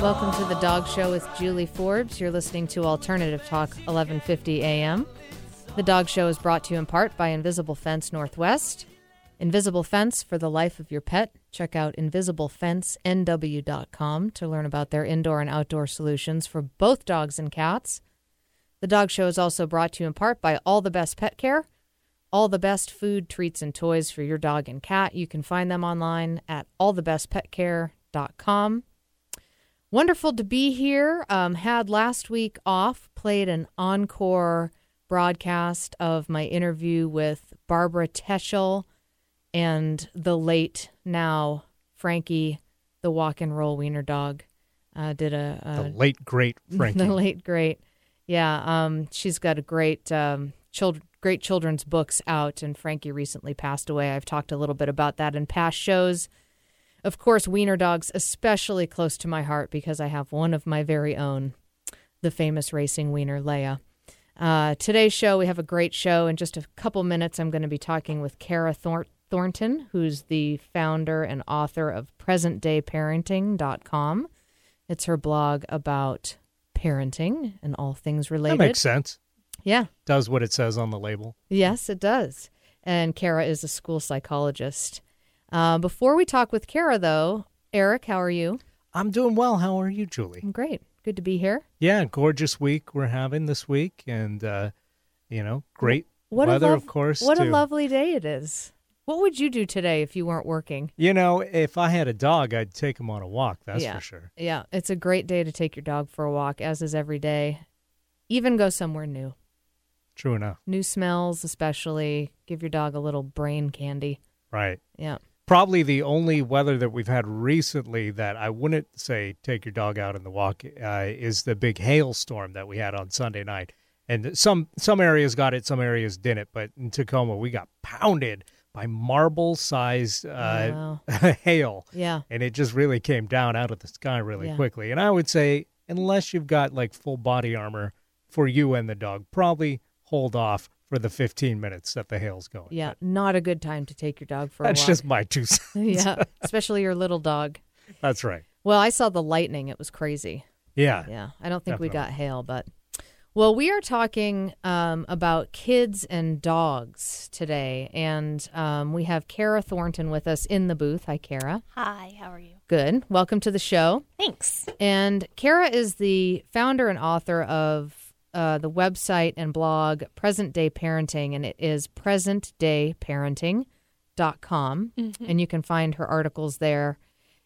Welcome to the Dog Show with Julie Forbes. You're listening to Alternative Talk 1150 AM. The Dog Show is brought to you in part by Invisible Fence Northwest. Invisible Fence for the life of your pet. Check out invisibleFenceNW.com to learn about their indoor and outdoor solutions for both dogs and cats. The Dog Show is also brought to you in part by All the Best Pet Care. All the best food, treats, and toys for your dog and cat. You can find them online at allthebestpetcare.com. Wonderful to be here. Um, had last week off, played an encore broadcast of my interview with Barbara Techel and the late now Frankie, the walk and roll wiener dog. Uh, did a, a The late great Frankie. the late great. Yeah, um, she's got a great um, great children's books out, and Frankie recently passed away. I've talked a little bit about that in past shows. Of course, wiener dogs especially close to my heart because I have one of my very own, the famous racing wiener Leia. Uh, today's show, we have a great show. In just a couple minutes, I'm going to be talking with Karah Thor- Thornton, who's the founder and author of PresentDayParenting.com. It's her blog about parenting and all things related. that makes sense. Yeah. Does what it says on the label. Yes, it does. And Karah is a school psychologist. Uh, before we talk with Karah, though, Eric, how are you? I'm doing well. How are you, Julie? I'm great. Good to be here. Yeah, gorgeous week we're having this week, and uh, you know, great What weather, a lov- of course. What a lovely day it is. What would you do today if you weren't working? You know, if I had a dog, I'd take him on a walk. That's Yeah. for sure. Yeah, it's a great day to take your dog for a walk, as is every day. Even go somewhere new. True enough. New smells, especially. Give your dog a little brain candy. Right. Yeah. Probably the only weather that we've had recently that I wouldn't say take your dog out on the walk uh, is the big hailstorm that we had on Sunday night. And some some areas got it, some areas didn't. But in Tacoma, we got pounded by marble-sized uh, hail. Yeah. and it just really came down out of the sky really Yeah. quickly. And I would say, unless you've got like full body armor for you and the dog, probably hold off for the 15 minutes that the hail's going. Yeah. But Not a good time to take your dog for that's a walk. That's just my two cents. yeah. Especially your little dog. That's right. Well, I saw the lightning. It was crazy. Yeah. Yeah, I don't think we got hail, but well, we are talking um, about kids and dogs today, and um, we have Karah Thornton with us in the booth. Hi, Karah. Hi, how are you? Good. Welcome to the show. Thanks. And Karah is the founder and author of uh, the website and blog Present Day Parenting, and it is presentdayparenting.com. And you can find her articles there.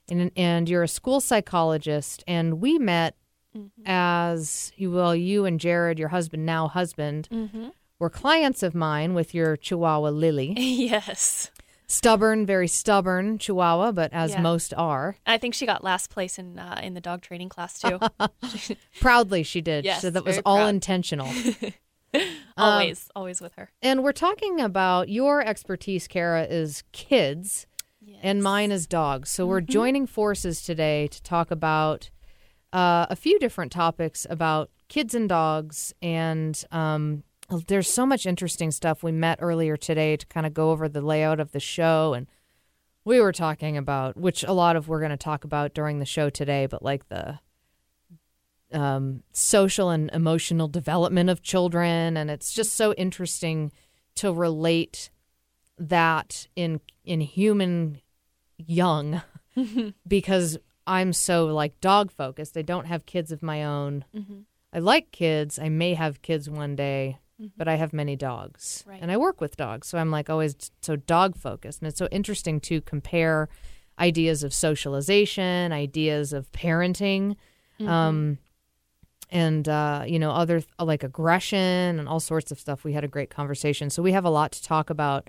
And, and you're a school psychologist, and we met Mm-hmm. as you well, you and Jared, your husband, now husband, mm-hmm. were clients of mine with your Chihuahua Lily. yes. stubborn, very stubborn Chihuahua, but as Yeah. most are. I think she got last place in uh, in the dog training class too. Proudly, she did. Yes, so that was all proud. intentional. Um, always, always with her. and we're talking about your expertise, Karah, is kids, and mine is dogs. So we're mm-hmm. joining forces today to talk about uh, a few different topics about kids and dogs. And um, there's so much interesting stuff. We met earlier today to kind of go over the layout of the show and. We were talking about, which a lot of we're going to talk about during the show today, but like the um, social and emotional development of children, and it's just so interesting to relate that in in human young because I'm so like dog focused. I don't have kids of my own. I like kids. I may have kids one day, but I have many dogs, Right. and I work with dogs, so I'm like always so dog focused, and it's so interesting to compare ideas of socialization, ideas of parenting. Um, and uh, you know other like aggression and all sorts of stuff. We had a great conversation, so we have a lot to talk about.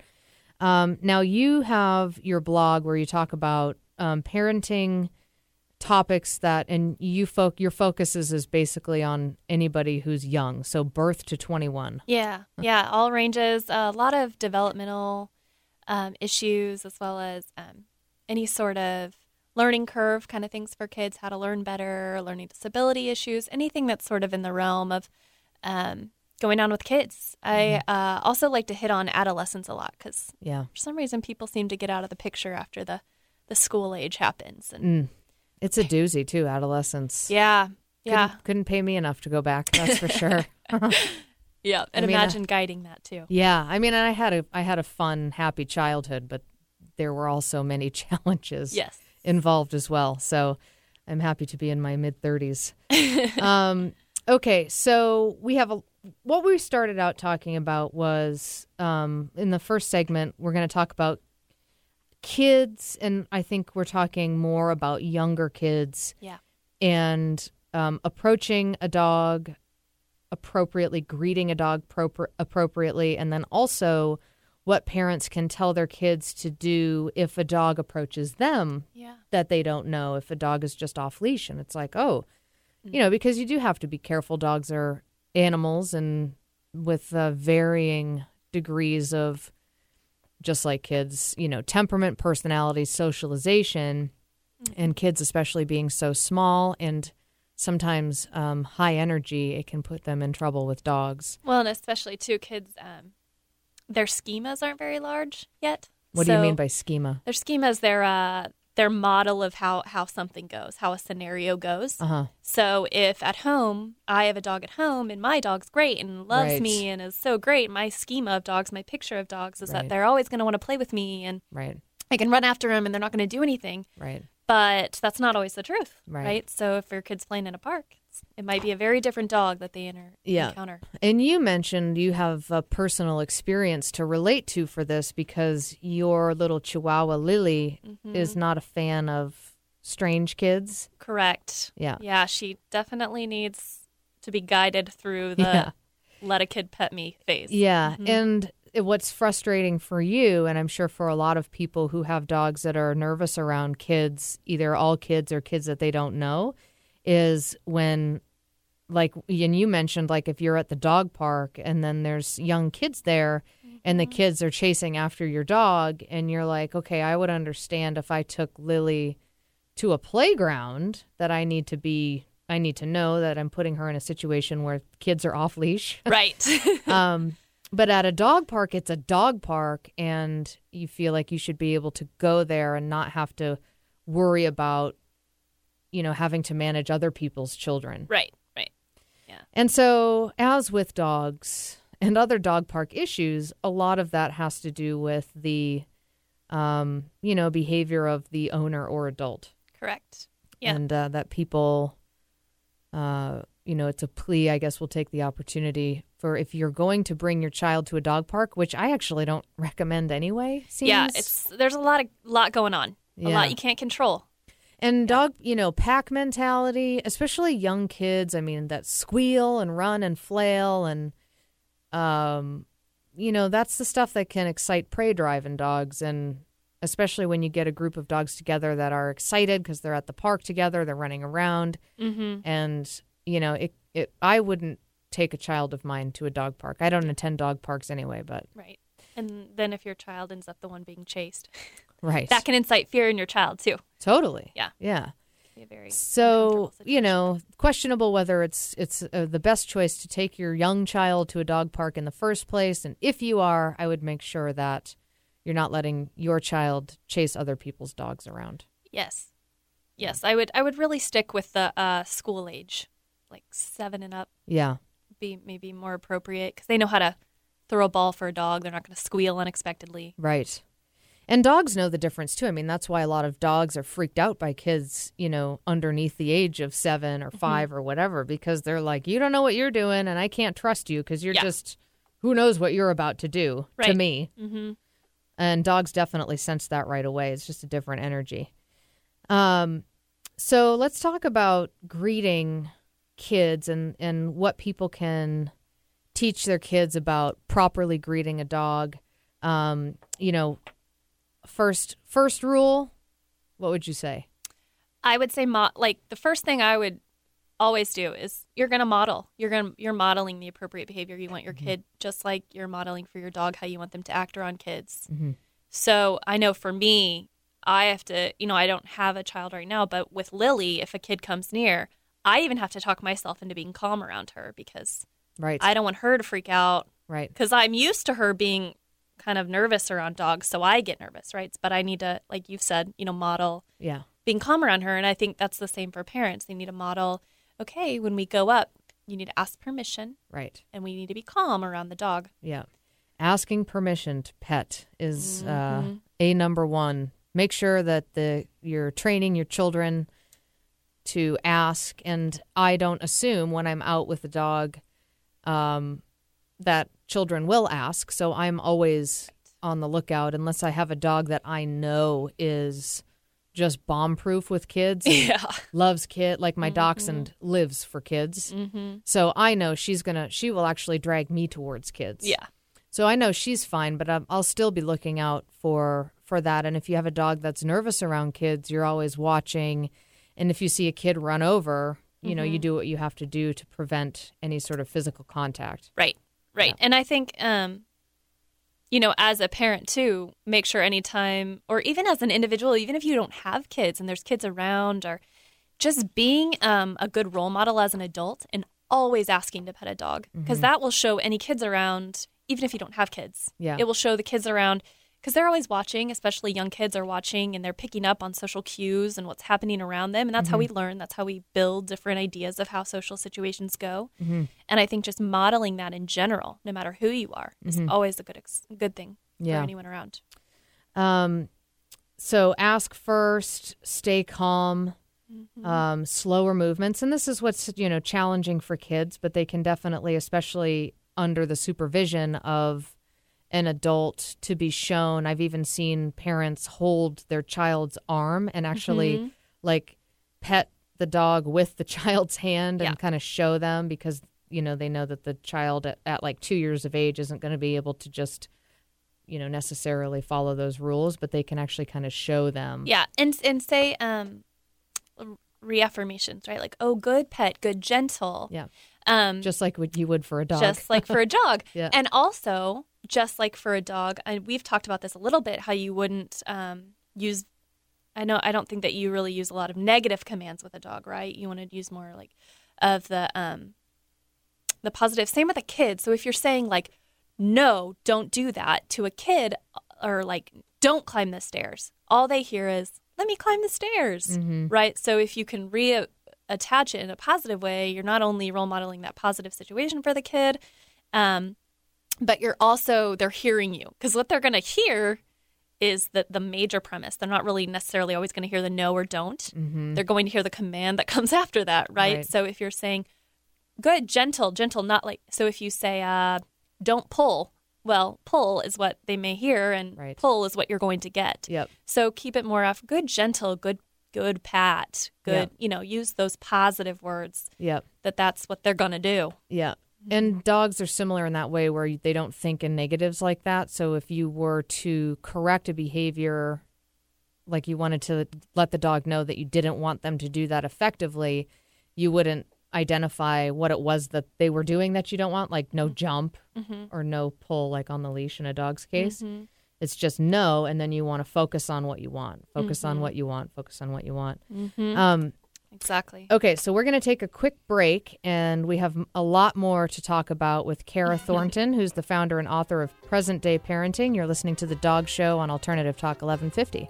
Um, now you have your blog where you talk about um, parenting topics that, and you fo- your focus is, is basically on anybody who's young, so birth to twenty one. Yeah, yeah, all ranges. a lot of developmental um, issues, as well as um, any sort of learning curve kind of things for kids, how to learn better, learning disability issues, anything that's sort of in the realm of um, going on with kids. I Mm-hmm. uh, also like to hit on adolescence a lot because Yeah. for some reason people seem to get out of the picture after the the school age happens. And Mm. It's a doozy too, adolescence. yeah, yeah, Couldn't, couldn't pay me enough to go back, that's for sure. yeah. And I mean, uh, imagine guiding that too. yeah. I mean, I had a I had a fun, happy childhood, but there were also many challenges Yes. involved as well. So I'm happy to be in my mid 30s. um, okay, so we have a what we started out talking about was um, in the first segment, we're going to talk about kids, and I think we're talking more about younger kids Yeah. and um, approaching a dog appropriately, greeting a dog propr- appropriately, and then also what parents can tell their kids to do if a dog approaches them Yeah. that they don't know if a dog is just off leash and it's like oh you know because you do have to be careful dogs are animals and with uh, varying degrees of just like kids you know temperament personality socialization and kids especially being so small and sometimes um, high energy it can put them in trouble with dogs Well, and especially too, kids, um, their schemas aren't very large yet. what do you mean by schema their schemas? Their uh, their model of how how something goes, how a scenario goes. uh-huh So if at home I have a dog at home and my dog's great and loves Right. me and is so great, my schema of dogs, my picture of dogs is Right. that they're always going to want to play with me and right I can run after them and they're not going to do anything. right But that's not always the truth, Right. right? So if your kid's playing in a park, it might be a very different dog that they enter, Yeah. encounter. And you mentioned you have a personal experience to relate to for this because your little Chihuahua Lily Mm-hmm. is not a fan of strange kids. Correct. Yeah. Yeah, she definitely needs to be guided through the Yeah. let a kid pet me phase. Yeah. And it- what's frustrating for you, and I'm sure for a lot of people who have dogs that are nervous around kids, either all kids or kids that they don't know, is when, like, and you mentioned, like, if you're at the dog park and then there's young kids there and the kids are chasing after your dog, and you're like, okay, I would understand if I took Lily to a playground that I need to be. I need to know that I'm putting her in a situation where kids are off leash. Right. Um, but at a dog park, it's a dog park, and you feel like you should be able to go there and not have to worry about, you know, having to manage other people's children. right. Right. Yeah. And so, as with dogs and other dog park issues, a lot of that has to do with the, um, you know, behavior of the owner or adult Correct. Yeah. and uh, that people, uh, you know, it's a plea. I guess we'll take the opportunity for if you're going to bring your child to a dog park, which I actually don't recommend anyway. Seems. Yeah, it's there's a lot of lot going on. A lot you can't control. and dog, you know, pack mentality, especially young kids. I mean, that squeal and run and flail and, um, you know, that's the stuff that can excite prey drive in dogs and. Especially when you get a group of dogs together that are excited because they're at the park together, they're running around. Mm-hmm. and you know it, it i wouldn't take a child of mine to a dog park. I don't attend dog parks anyway but Right. And then if your child ends up the one being chased, right. that can incite fear in your child too. totally. Yeah. yeah. Very so you know questionable whether it's it's uh, the best choice to take your young child to a dog park in the first place. And if you are i would make sure that you're not letting your child chase other people's dogs around. Yes. Yes, I would I would really stick with the uh, school age, like 7 and up. Yeah be maybe more appropriate cuz they know how to throw a ball for a dog. They're not going to squeal unexpectedly. Right. And dogs know the difference too. I mean, that's why a lot of dogs are freaked out by kids, you know, underneath the age of seven Mm-hmm. or 5 or whatever, because they're like, you don't know what you're doing, and I can't trust you because you're Yeah. just, who knows what you're about to do to Right. me. Mhm. And dogs definitely sense that right away. It's just a different energy. Um, so let's talk about greeting kids and, and what people can teach their kids about properly greeting a dog. Um, you know, first first rule, what would you say? I would say mo- like the first thing I would always do is you're going to model. You're going to you're modeling the appropriate behavior you want your kid just like you're modeling for your dog how you want them to act around kids. Mhm. So, I know for me, I have to, you know, I don't have a child right now, but with Lily, if a kid comes near, I even have to talk myself into being calm around her because Right. I don't want her to freak out right. because I'm used to her being kind of nervous around dogs, so I get nervous, right? But I need to, like you've said, you know, model Yeah. being calm around her. And I think that's the same for parents. They need to model, okay, when we go up, you need to ask permission Right. and we need to be calm around the dog. Yeah. Asking permission to pet is uh, Mm-hmm. a number one. Make sure that the you're training your children to ask, and I don't assume when I'm out with the dog um, that children will ask. So I'm always on the lookout unless I have a dog that I know is just bomb proof with kids. Yeah. loves kid like my Mm-hmm. dachshund lives for kids. So I know she's gonna she will actually drag me towards kids. Yeah. So I know she's fine, but um, I'll still be looking out for for that. And if you have a dog that's nervous around kids, you're always watching. And if you see a kid run over, you know you do what you have to do to prevent any sort of physical contact. Right. Right. And I think, um, you know, as a parent too, make sure anytime, or even as an individual, even if you don't have kids and there's kids around, or just being um, a good role model as an adult and always asking to pet a dog, because that will show any kids around, even if you don't have kids. Yeah. It will show the kids around because they're always watching, especially young kids are watching and they're picking up on social cues and what's happening around them. And that's how we learn. That's how we build different ideas of how social situations go. And I think just modeling that in general, no matter who you are, is always a good ex- good thing Yeah. for anyone around. Um, so ask first, stay calm, um, slower movements, and this is what's you know challenging for kids, but they can definitely, especially under the supervision of an adult, to be shown. I've even seen parents hold their child's arm and actually like pet the dog with the child's hand and Yeah. kind of show them because you know they know that the child at, at like two years of age isn't going to be able to just you know necessarily follow those rules but they can actually kind of show them Yeah, and and say um, reaffirmations, right? Like, oh, good pet, good gentle. yeah Um, just like what you would for a dog just like for a dog. Yeah. And also, just like for a dog, and we've talked about this a little bit, how you wouldn't um, use. I know I don't think that you really use a lot of negative commands with a dog, right? You want to use more like of the um, the positive. Same with a kid. So if you're saying like, no, don't do that to a kid, or like, don't climb the stairs, all they hear is, let me climb the stairs, right? So if you can re attach it in a positive way, you're not only role modeling that positive situation for the kid, um, but you're also they're hearing you because what they're going to hear is that the major premise. They're not really necessarily always going to hear the no or don't. They're going to hear the command that comes after that, right? Right. So if you're saying good, gentle, gentle, not like so if you say uh, don't pull, well, pull is what they may hear, and Right. pull is what you're going to get. yep So keep it more off good, gentle, good, good pat, good. Yeah. You know, use those positive words yep that that's what they're going to do. Yeah. And mm-hmm. dogs are similar in that way where they don't think in negatives like that. So if you were to correct a behavior, like you wanted to let the dog know that you didn't want them to do that effectively, you wouldn't identify what it was that they were doing that you don't want, like no mm-hmm. jump mm-hmm. or no pull, like on the leash in a dog's case. It's just no, and then you want to focus on what you want, focus on what you want, focus on what you want. Um, Exactly. Okay, so we're going to take a quick break, and we have a lot more to talk about with Karah Thornton, who's the founder and author of Present Day Parenting. You're listening to The Dog Show on Alternative Talk 1150.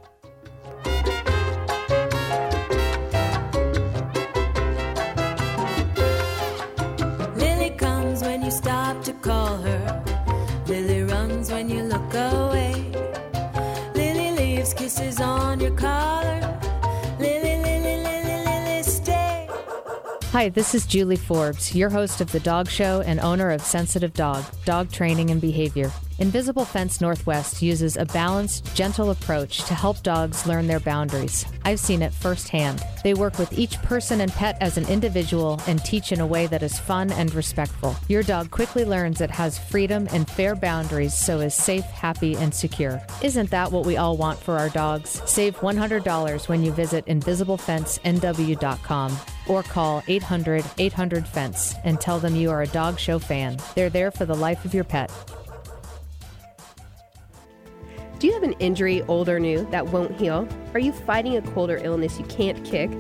Hi, this is Julie Forbes, your host of The Dog Show and owner of Sensitive Dog, Dog Training and Behavior. Invisible Fence Northwest uses a balanced, gentle approach to help dogs learn their boundaries. I've seen it firsthand. They work with each person and pet as an individual and teach in a way that is fun and respectful. Your dog quickly learns it has freedom and fair boundaries so is safe, happy, and secure. Isn't that what we all want for our dogs? Save $100 when you visit invisiblefencenw.com or call 800 800 Fence and tell them you are a dog show fan. They're there for the life of your pet. Do you have an injury, old or new, that won't heal? Are you fighting a cold or illness you can't kick?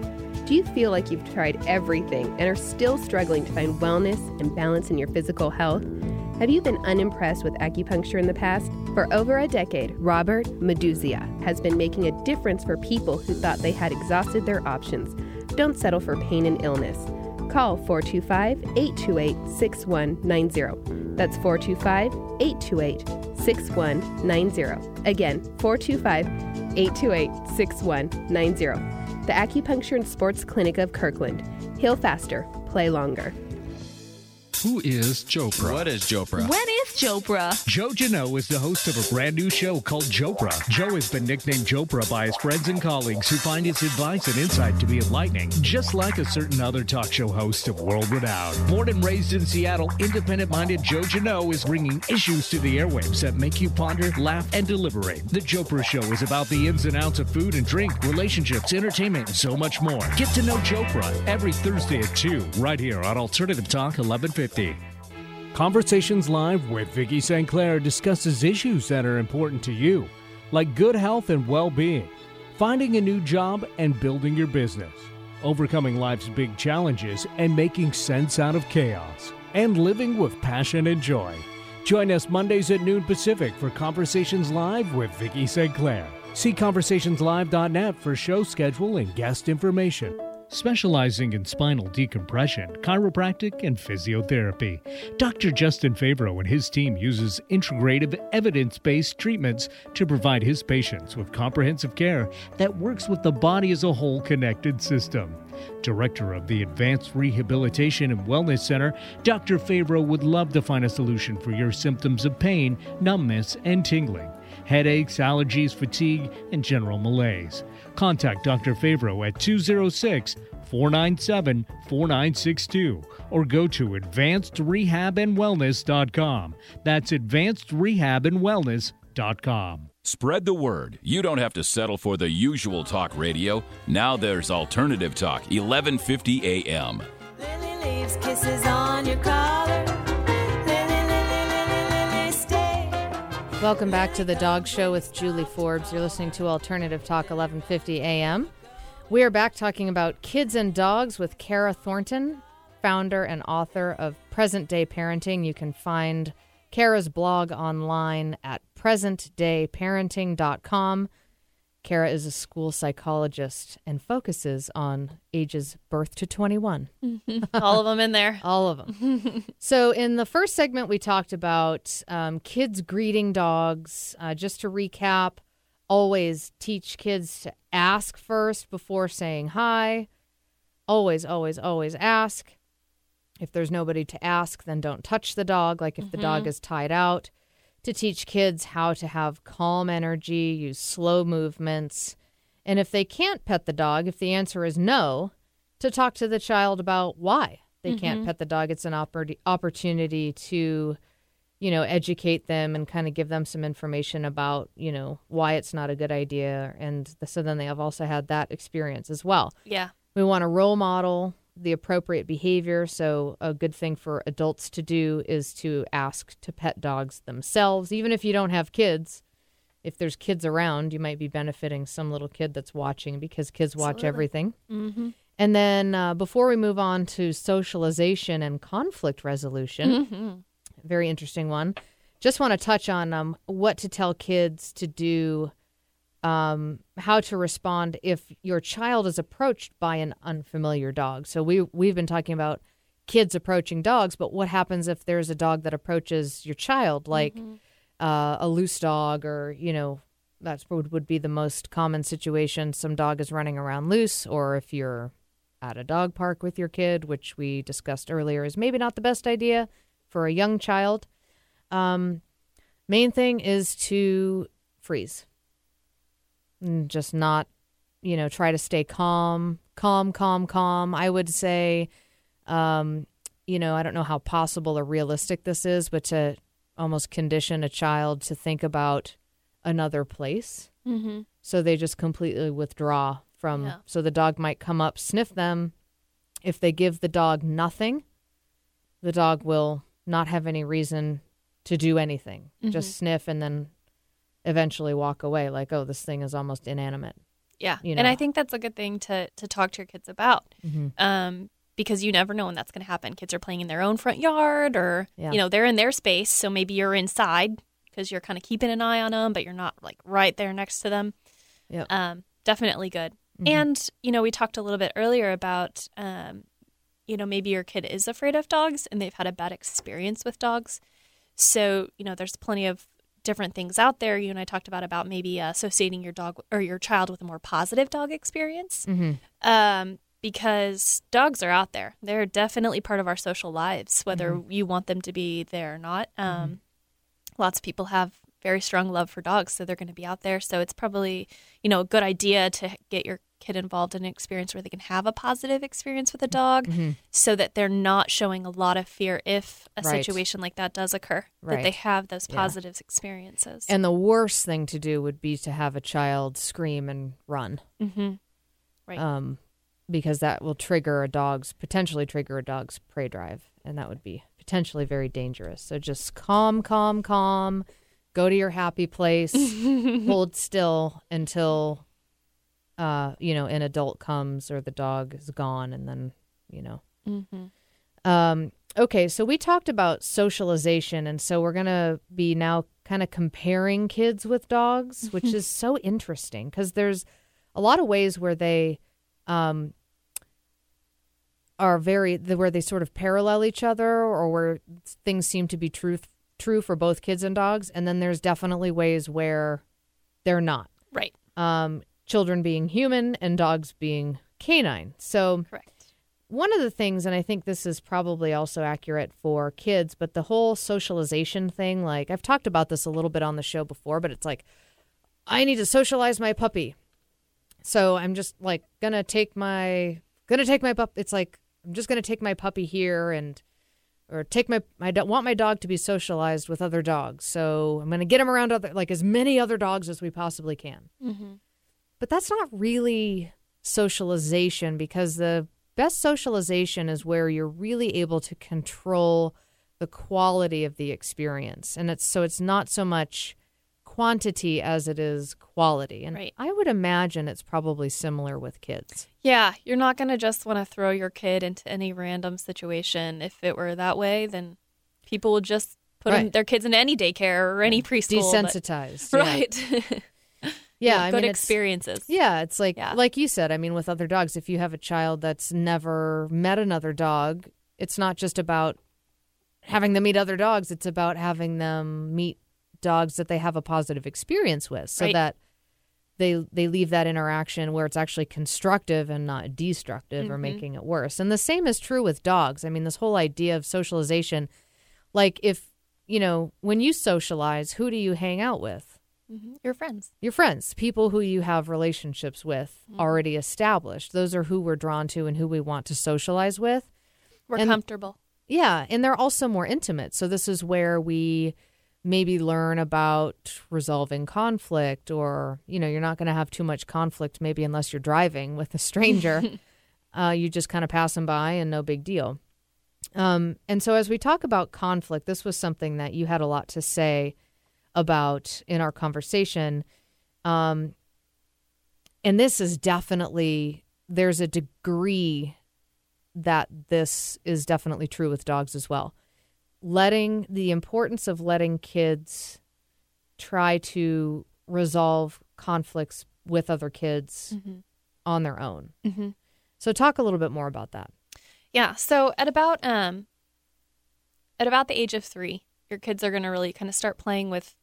Do you feel like you've tried everything and are still struggling to find wellness and balance in your physical health? Have you been unimpressed with acupuncture in the past? For over a decade, Robert Meduzia has been making a difference for people who thought they had exhausted their options. Don't settle for pain and illness. Call 425 828 6190. That's 425 828 6190. Again, 425 828 6190. The Acupuncture and Sports Clinic of Kirkland. Heal faster, play longer. Who is Jopra? What is Jopra? When is Jopra? Joe Jano is the host of a brand new show called Jopra. Joe has been nicknamed Jopra by his friends and colleagues who find his advice and insight to be enlightening, just like a certain other talk show host of world renown. Born and raised in Seattle, independent minded Joe Jano is bringing issues to the airwaves that make you ponder, laugh, and deliberate. The Jopra show is about the ins and outs of food and drink, relationships, entertainment, and so much more. Get to know Jopra every Thursday at 2, right here on Alternative Talk 1150. Conversations Live with Vicki St. Clair discusses issues that are important to you, like good health and well being, finding a new job and building your business, overcoming life's big challenges and making sense out of chaos, and living with passion and joy. Join us Mondays at noon Pacific for Conversations Live with Vicki St. Clair. See conversationslive.net for show schedule and guest information. Specializing in spinal decompression, chiropractic, and physiotherapy, Dr. Justin Favreau and his team uses integrative, evidence-based treatments to provide his patients with comprehensive care that works with the body as a whole connected system. Director of the Advanced Rehabilitation and Wellness Center, Dr. Favreau would love to find a solution for your symptoms of pain, numbness, and tingling, headaches, allergies, fatigue, and general malaise. Contact Dr. Favreau at 206 497 4962 or go to advancedrehabandwellness.com. That's advancedrehabandwellness.com. Spread the word. You don't have to settle for the usual talk radio. Now there's alternative talk, 1150 AM. Lily leaves kisses on your collar. Welcome back to the Dog Show with Julie Forbes. You're listening to Alternative Talk 1150 AM. We are back talking about kids and dogs with Karah Thornton, founder and author of Present Day Parenting. You can find Karah's blog online at presentdayparenting.com. Karah is a school psychologist and focuses on ages birth to 21. All of them in there. All of them. so, in the first segment, we talked about um, kids greeting dogs. Uh, just to recap, always teach kids to ask first before saying hi. Always, always, always ask. If there's nobody to ask, then don't touch the dog, like if the dog is tied out. To teach kids how to have calm energy, use slow movements. And if they can't pet the dog, if the answer is no, to talk to the child about why they can't mm-hmm. pet the dog. It's an oppor- opportunity to, you know, educate them and kind of give them some information about, you know, why it's not a good idea. And so then they have also had that experience as well. Yeah. We want to role model the appropriate behavior. So, a good thing for adults to do is to ask to pet dogs themselves, even if you don't have kids. If there's kids around, you might be benefiting some little kid that's watching because kids watch everything. Mm-hmm. And then, uh, before we move on to socialization and conflict resolution, Mm-hmm. very interesting one. Just want to touch on um, what to tell kids to do, um, how to respond if your child is approached by an unfamiliar dog. So we we've been talking about kids approaching dogs, but what happens if there's a dog that approaches your child, like uh, a loose dog, or you know, that's would would be the most common situation. Some dog is running around loose, or if you're at a dog park with your kid, which we discussed earlier, is maybe not the best idea for a young child. Um, main thing is to freeze. And just not, you know, try to stay calm, calm, calm, calm. I would say, um, you know, I don't know how possible or realistic this is, but to almost condition a child to think about another place. Mm-hmm. So they just completely withdraw from. Yeah. So the dog might come up, sniff them. If they give the dog nothing, the dog will not have any reason to do anything. Just sniff and then eventually walk away like, oh, this thing is almost inanimate. Yeah, You know? and I think that's a good thing to to talk to your kids about, Mm-hmm. um, because you never know when that's going to happen. Kids are playing in their own front yard, or Yeah. you know they're in their space, so maybe you're inside because you're kind of keeping an eye on them, but you're not like right there next to them. Yep. Um, definitely good. Mhm. And you know, we talked a little bit earlier about, um, you know, maybe your kid is afraid of dogs and they've had a bad experience with dogs. So you know, there's plenty of different things out there. You and I talked about about maybe uh, associating your dog or your child with a more positive dog experience, Mm-hmm. um, because dogs are out there. They're definitely part of our social lives, whether you want them to be there or not. Um, Lots of people have very strong love for dogs, so they're going to be out there. So it's probably you know a good idea to get your kid involved in an experience where they can have a positive experience with a dog, Mm-hmm. so that they're not showing a lot of fear if a Right. situation like that does occur. That they have those Yeah. positive experiences. And the worst thing to do would be to have a child scream and run. hmm Right. Um, because that will trigger a dog's potentially trigger a dog's prey drive, and that would be potentially very dangerous. So just calm, calm, calm. Go to your happy place. hold still until, uh, you know, an adult comes or the dog is gone, and then you know. hmm Um, okay, so we talked about socialization, and so we're gonna be now kind of comparing kids with dogs, which is so interesting because there's a lot of ways where they um, are very the- where they sort of parallel each other, or where things seem to be truth true for both kids and dogs, and then there's definitely ways where they're not. Right. Um, children being human and dogs being canine. So Correct. one of the things, and I think this is probably also accurate for kids, but the whole socialization thing, like I've talked about this a little bit on the show before, but it's like, I need to socialize my puppy. So I'm just like gonna take my gonna take my pup. It's like I'm just gonna take my puppy here and or take my I don't want my dog to be socialized with other dogs. So I'm gonna get him around other like as many other dogs as we possibly can. hmm But that's not really socialization because the best socialization is where you're really able to control the quality of the experience. And it's so it's not so much quantity as it is quality. And Right. I would imagine it's probably similar with kids. Yeah, you're not going to just want to throw your kid into any random situation. If it were that way, then people would just put Right. their kids in any daycare or any preschool. but- Desensitized. yeah. Right. Yeah, I good mean, experiences. Yeah, it's like Yeah. like you said. I mean, with other dogs, if you have a child that's never met another dog, it's not just about having them meet other dogs. It's about having them meet dogs that they have a positive experience with, so Right. that they they leave that interaction where it's actually constructive and not destructive or Mhm. making it worse. And the same is true with dogs. I mean, this whole idea of socialization, like if you know when you socialize, who do you hang out with? Hmm Your friends. your friends, people who you have relationships with Mm-hmm. already established. Those are who we're drawn to and who we want to socialize with. We're And- comfortable. Yeah, and they're also more intimate. So this is where we maybe learn about resolving conflict or, you know, you're not going to have too much conflict maybe unless you're driving with a stranger. uh, you just kind of pass them by and no big deal. Um, and so as we talk about conflict, this was something that you had a lot to say about in our conversation. Um, and this is definitely, there's a degree that this is definitely true with dogs as well. Letting the importance of letting kids try to resolve conflicts with other kids Mhm. on their own. hmm So talk a little bit more about that. Yeah. So at about um at about the age of three, your kids are going to really kind of start playing with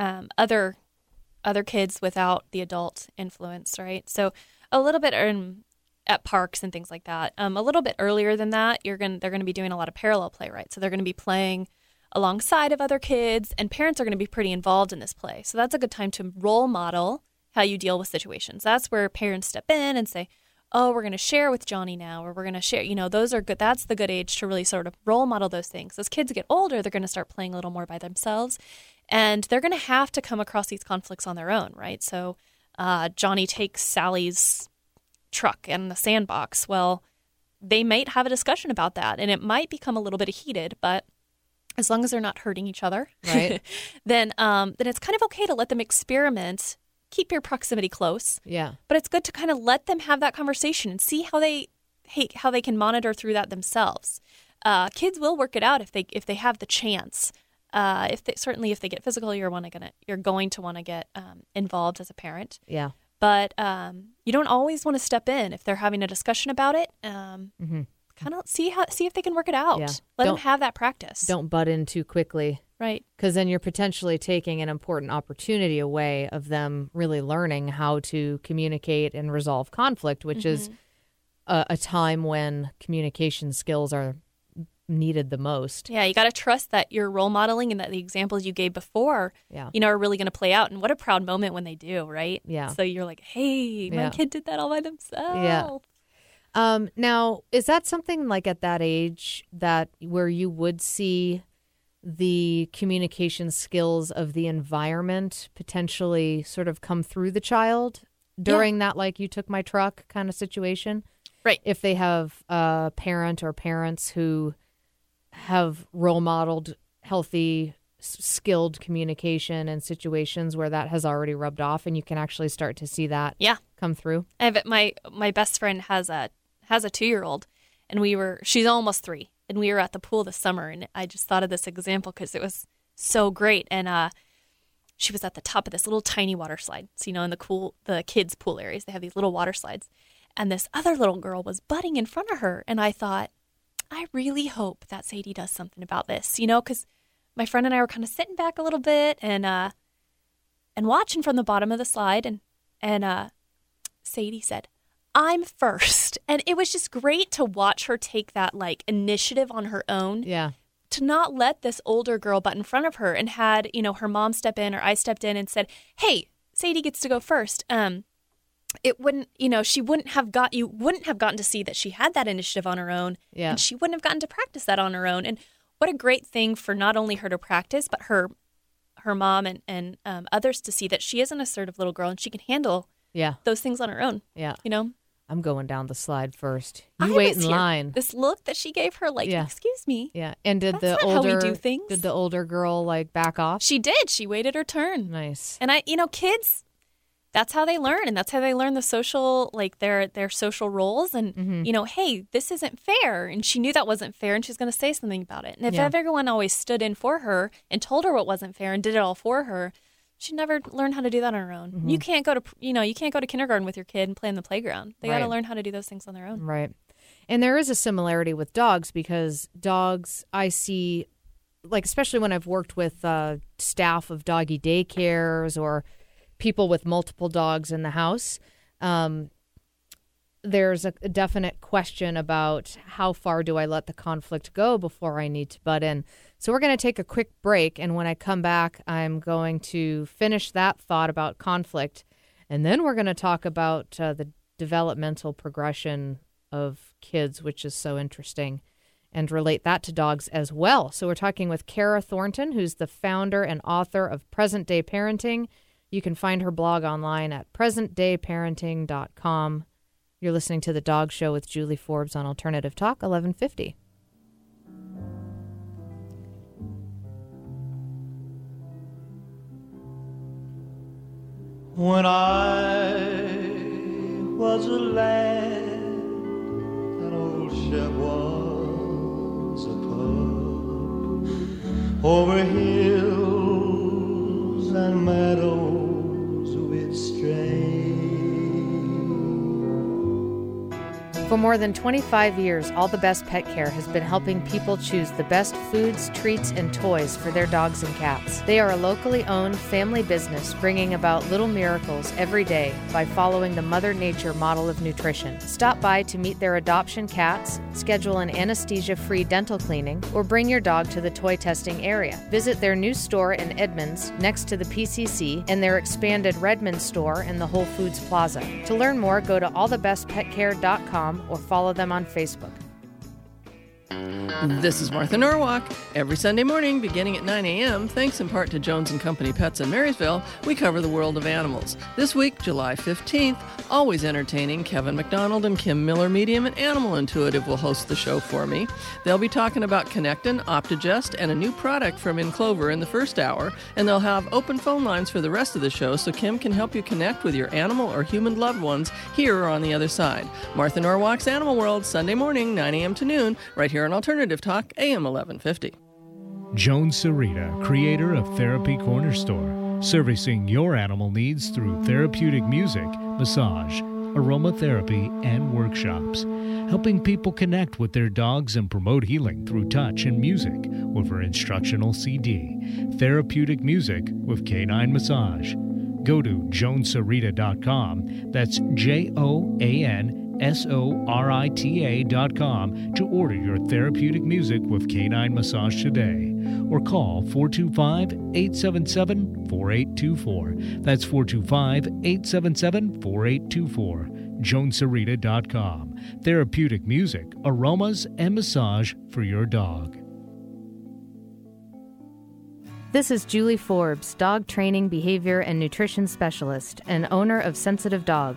um, other other kids without the adult influence, right? So a little bit in, at parks and things like that. Um, a little bit earlier than that, you're going they're going to be doing a lot of parallel play, right? So they're going to be playing alongside of other kids, and parents are going to be pretty involved in this play. So that's a good time to role model how you deal with situations. That's where parents step in and say, oh, we're going to share with Johnny now, or we're going to share. You know, those are good. That's the good age to really sort of role model those things. As kids get older, they're going to start playing a little more by themselves, and they're going to have to come across these conflicts on their own, right? So, uh, Johnny takes Sally's truck and the sandbox. Well, they might have a discussion about that, and it might become a little bit heated, but as long as they're not hurting each other, Right. then um, then it's kind of okay to let them experiment keep your proximity close, Yeah. but it's good to kind of let them have that conversation and see how they hey, how they can monitor through that themselves. Uh, kids will work it out if they if they have the chance. Uh, if they, certainly if they get physical, you're want to gonna you're going to want to get um, involved as a parent. Yeah. But um, you don't always want to step in if they're having a discussion about it. Um, Kind of see how see if they can work it out. Mm-hmm. Yeah. Let them Don't- have that practice. Don't butt in too quickly. right. because then you're potentially taking an important opportunity away of them really learning how to communicate and resolve conflict, which is a, a time when communication skills are needed the most. Yeah, you got to trust that your role modeling and that the examples you gave before, Yeah. you know, are really going to play out. And what a proud moment when they do, right? Yeah. So you're like, hey, my Yeah. kid did that all by themselves. Um, now, is that something like at that age that where you would see the communication skills of the environment potentially sort of come through the child during that, like you took my truck kind of situation? Right. If they have a parent or parents who have role modeled healthy, skilled communication and situations where that has already rubbed off, and you can actually start to see that Yeah. come through. I have my my best friend has a has a two year old, and we were she's almost three, and we were at the pool this summer, and I just thought of this example because it was so great, and uh, she was at the top of this little tiny water slide. So you know, in the cool the kids pool areas, they have these little water slides, and this other little girl was butting in front of her, and I thought, I really hope that Sadie does something about this, you know, because my friend and I were kind of sitting back a little bit and uh, and watching from the bottom of the slide, and and uh, Sadie said, I'm first. And it was just great to watch her take that like initiative on her own Yeah. to not let this older girl butt in front of her and had, you know, her mom step in or I stepped in and said, Hey, Sadie gets to go first. Um, it wouldn't, you know, she wouldn't have got you wouldn't have gotten to see that she had that initiative on her own. Yeah. And she wouldn't have gotten to practice that on her own. And what a great thing for not only her to practice, but her her mom and, and um, others to see that she is an assertive little girl and she can handle Yeah. those things on her own. Yeah. You know, I'm going down the slide first. You I wait in line. This look that she gave her, like, Yeah. excuse me. Yeah. And did the not how we older do things. did the older girl like back off? She did. She waited her turn. nice. And I, you know, kids, that's how they learn, and that's how they learn the social, like their their social roles. And Mm-hmm. you know, hey, this isn't fair. And she knew that wasn't fair, and she's going to say something about it. And if Yeah. everyone always stood in for her and told her what wasn't fair and did it all for her, she'd never learn how to do that on her own. Mm-hmm. You can't go to, you know, you can't go to kindergarten with your kid and play in the playground. They got to learn how to do those things on their own. Right. And there is a similarity with dogs because dogs, I see, like, especially when I've worked with uh, staff of doggy daycares or people with multiple dogs in the house, um, there's a, definite question about how far do I let the conflict go before I need to butt in. So we're going to take a quick break. And when I come back, I'm going to finish that thought about conflict. And then we're going to talk about uh, the developmental progression of kids, which is so interesting, and relate that to dogs as well. So we're talking with Karah Thornton, who's the founder and author of Present Day Parenting. You can find her blog online at presentdayparenting.com. You're listening to The Dog Show with Julie Forbes on Alternative Talk 1150. When I was a lad, that old ship was a pup. Over hills and meadows For more than 25 years, All the Best Pet Care has been helping people choose the best foods, treats, and toys for their dogs and cats. They are a locally owned family business bringing about little miracles every day by following the Mother Nature model of nutrition. Stop by to meet their adoption cats, schedule an anesthesia free dental cleaning, or bring your dog to the toy testing area. Visit their new store in Edmonds next to the PCC and their expanded Redmond store in the Whole Foods Plaza. To learn more, go to allthebestpetcare.com or follow them on Facebook. This is Martha Norwalk. Every Sunday morning, beginning at 9 a.m., thanks in part to Jones and Company Pets in Marysville, we cover the world of animals. This week, July 15th, always entertaining, Kevin McDonald and Kim Miller, medium and animal intuitive, will host the show for me. They'll be talking about Connectin, Optigest, and a new product from Enclover in the first hour, and they'll have open phone lines for the rest of the show so Kim can help you connect with your animal or human loved ones here or on the other side. Martha Norwalk's Animal World, Sunday morning, 9 a.m. to noon, right here on Alternative Talk, AM 1150. Joan Sorita, creator of Therapy Corner Store, servicing your animal needs through therapeutic music, massage, aromatherapy, and workshops, helping people connect with their dogs and promote healing through touch and music with her instructional CD, Therapeutic Music with Canine Massage. Go to joansorita.com. That's J O A N S O R I T A dot com to order your therapeutic music with canine massage today. Or call 425 877 4824. That's 425 877 4824. JoanSorita.com. Therapeutic music, aromas, and massage for your dog. This is Julie Forbes, dog training, behavior, and nutrition specialist, and owner of Sensitive Dog,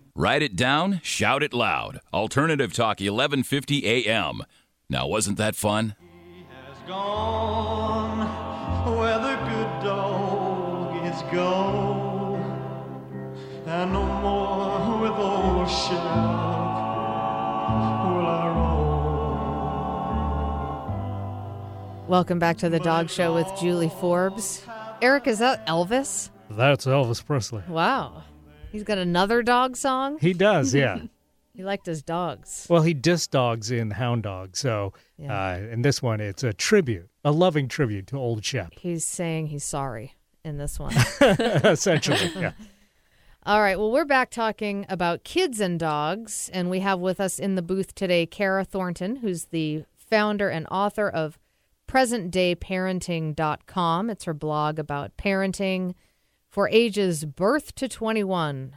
Write it down, shout it loud. Alternative Talk 1150 AM. Now, wasn't that fun? has gone where the good dog is gone, and no more with old Shep will I roam. Welcome back to the Dog Show with Julie Forbes. Eric, is that Elvis? That's Elvis Presley. Wow. He's got another dog song? He does, yeah. He liked his dogs. well, he dissed dogs in Hound Dog, so Yeah. uh, in this one, it's a tribute, a loving tribute to Old Shep, He's saying he's sorry in this one. essentially. Yeah. All right. Well, we're back talking about kids and dogs, and we have with us in the booth today Karah Thornton, who's the founder and author of presentdayparenting.com. It's her blog about parenting for ages birth to 21.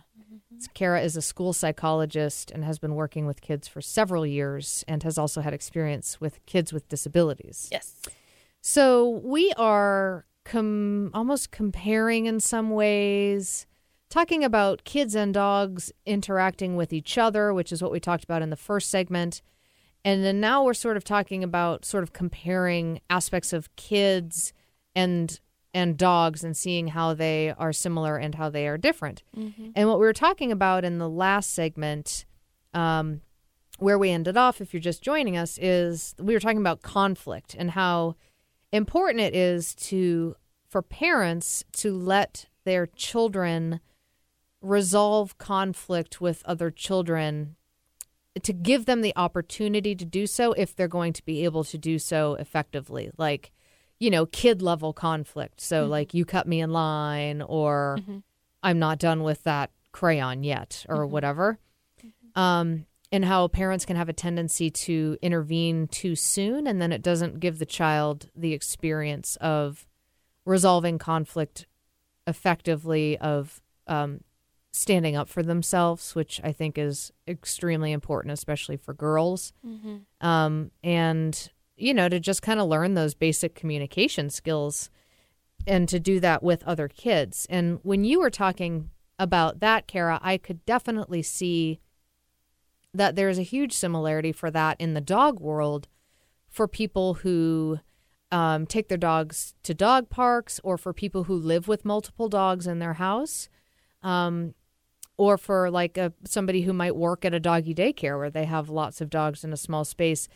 Karah is a school psychologist and has been working with kids for several years and has also had experience with kids with disabilities. Yes. So we are com- almost comparing in some ways, talking about kids and dogs interacting with each other, which is what we talked about in the first segment. And then now we're sort of talking about sort of comparing aspects of kids and and dogs and seeing how they are similar and how they are different. And what we were talking about in the last segment, um, where we ended off, if you're just joining us, is we were talking about conflict and how important it is to for parents to let their children resolve conflict with other children to give them the opportunity to do so if they're going to be able to do so effectively like you know kid level conflict. So like you cut me in line or i'm not done with that crayon yet or whatever. Um, and how parents can have a tendency to intervene too soon and then it doesn't give the child the experience of resolving conflict effectively of um, standing up for themselves which i think is extremely important especially for girls. Um, and you know to just kind of learn those basic communication skills and to do that with other kids. And when you were talking about that Karah i could definitely see that there's a huge similarity for that in the dog world for people who um, take their dogs to dog parks or for people who live with multiple dogs in their house um, or for like a, somebody who might work at a doggy daycare where they have lots of dogs in a small space.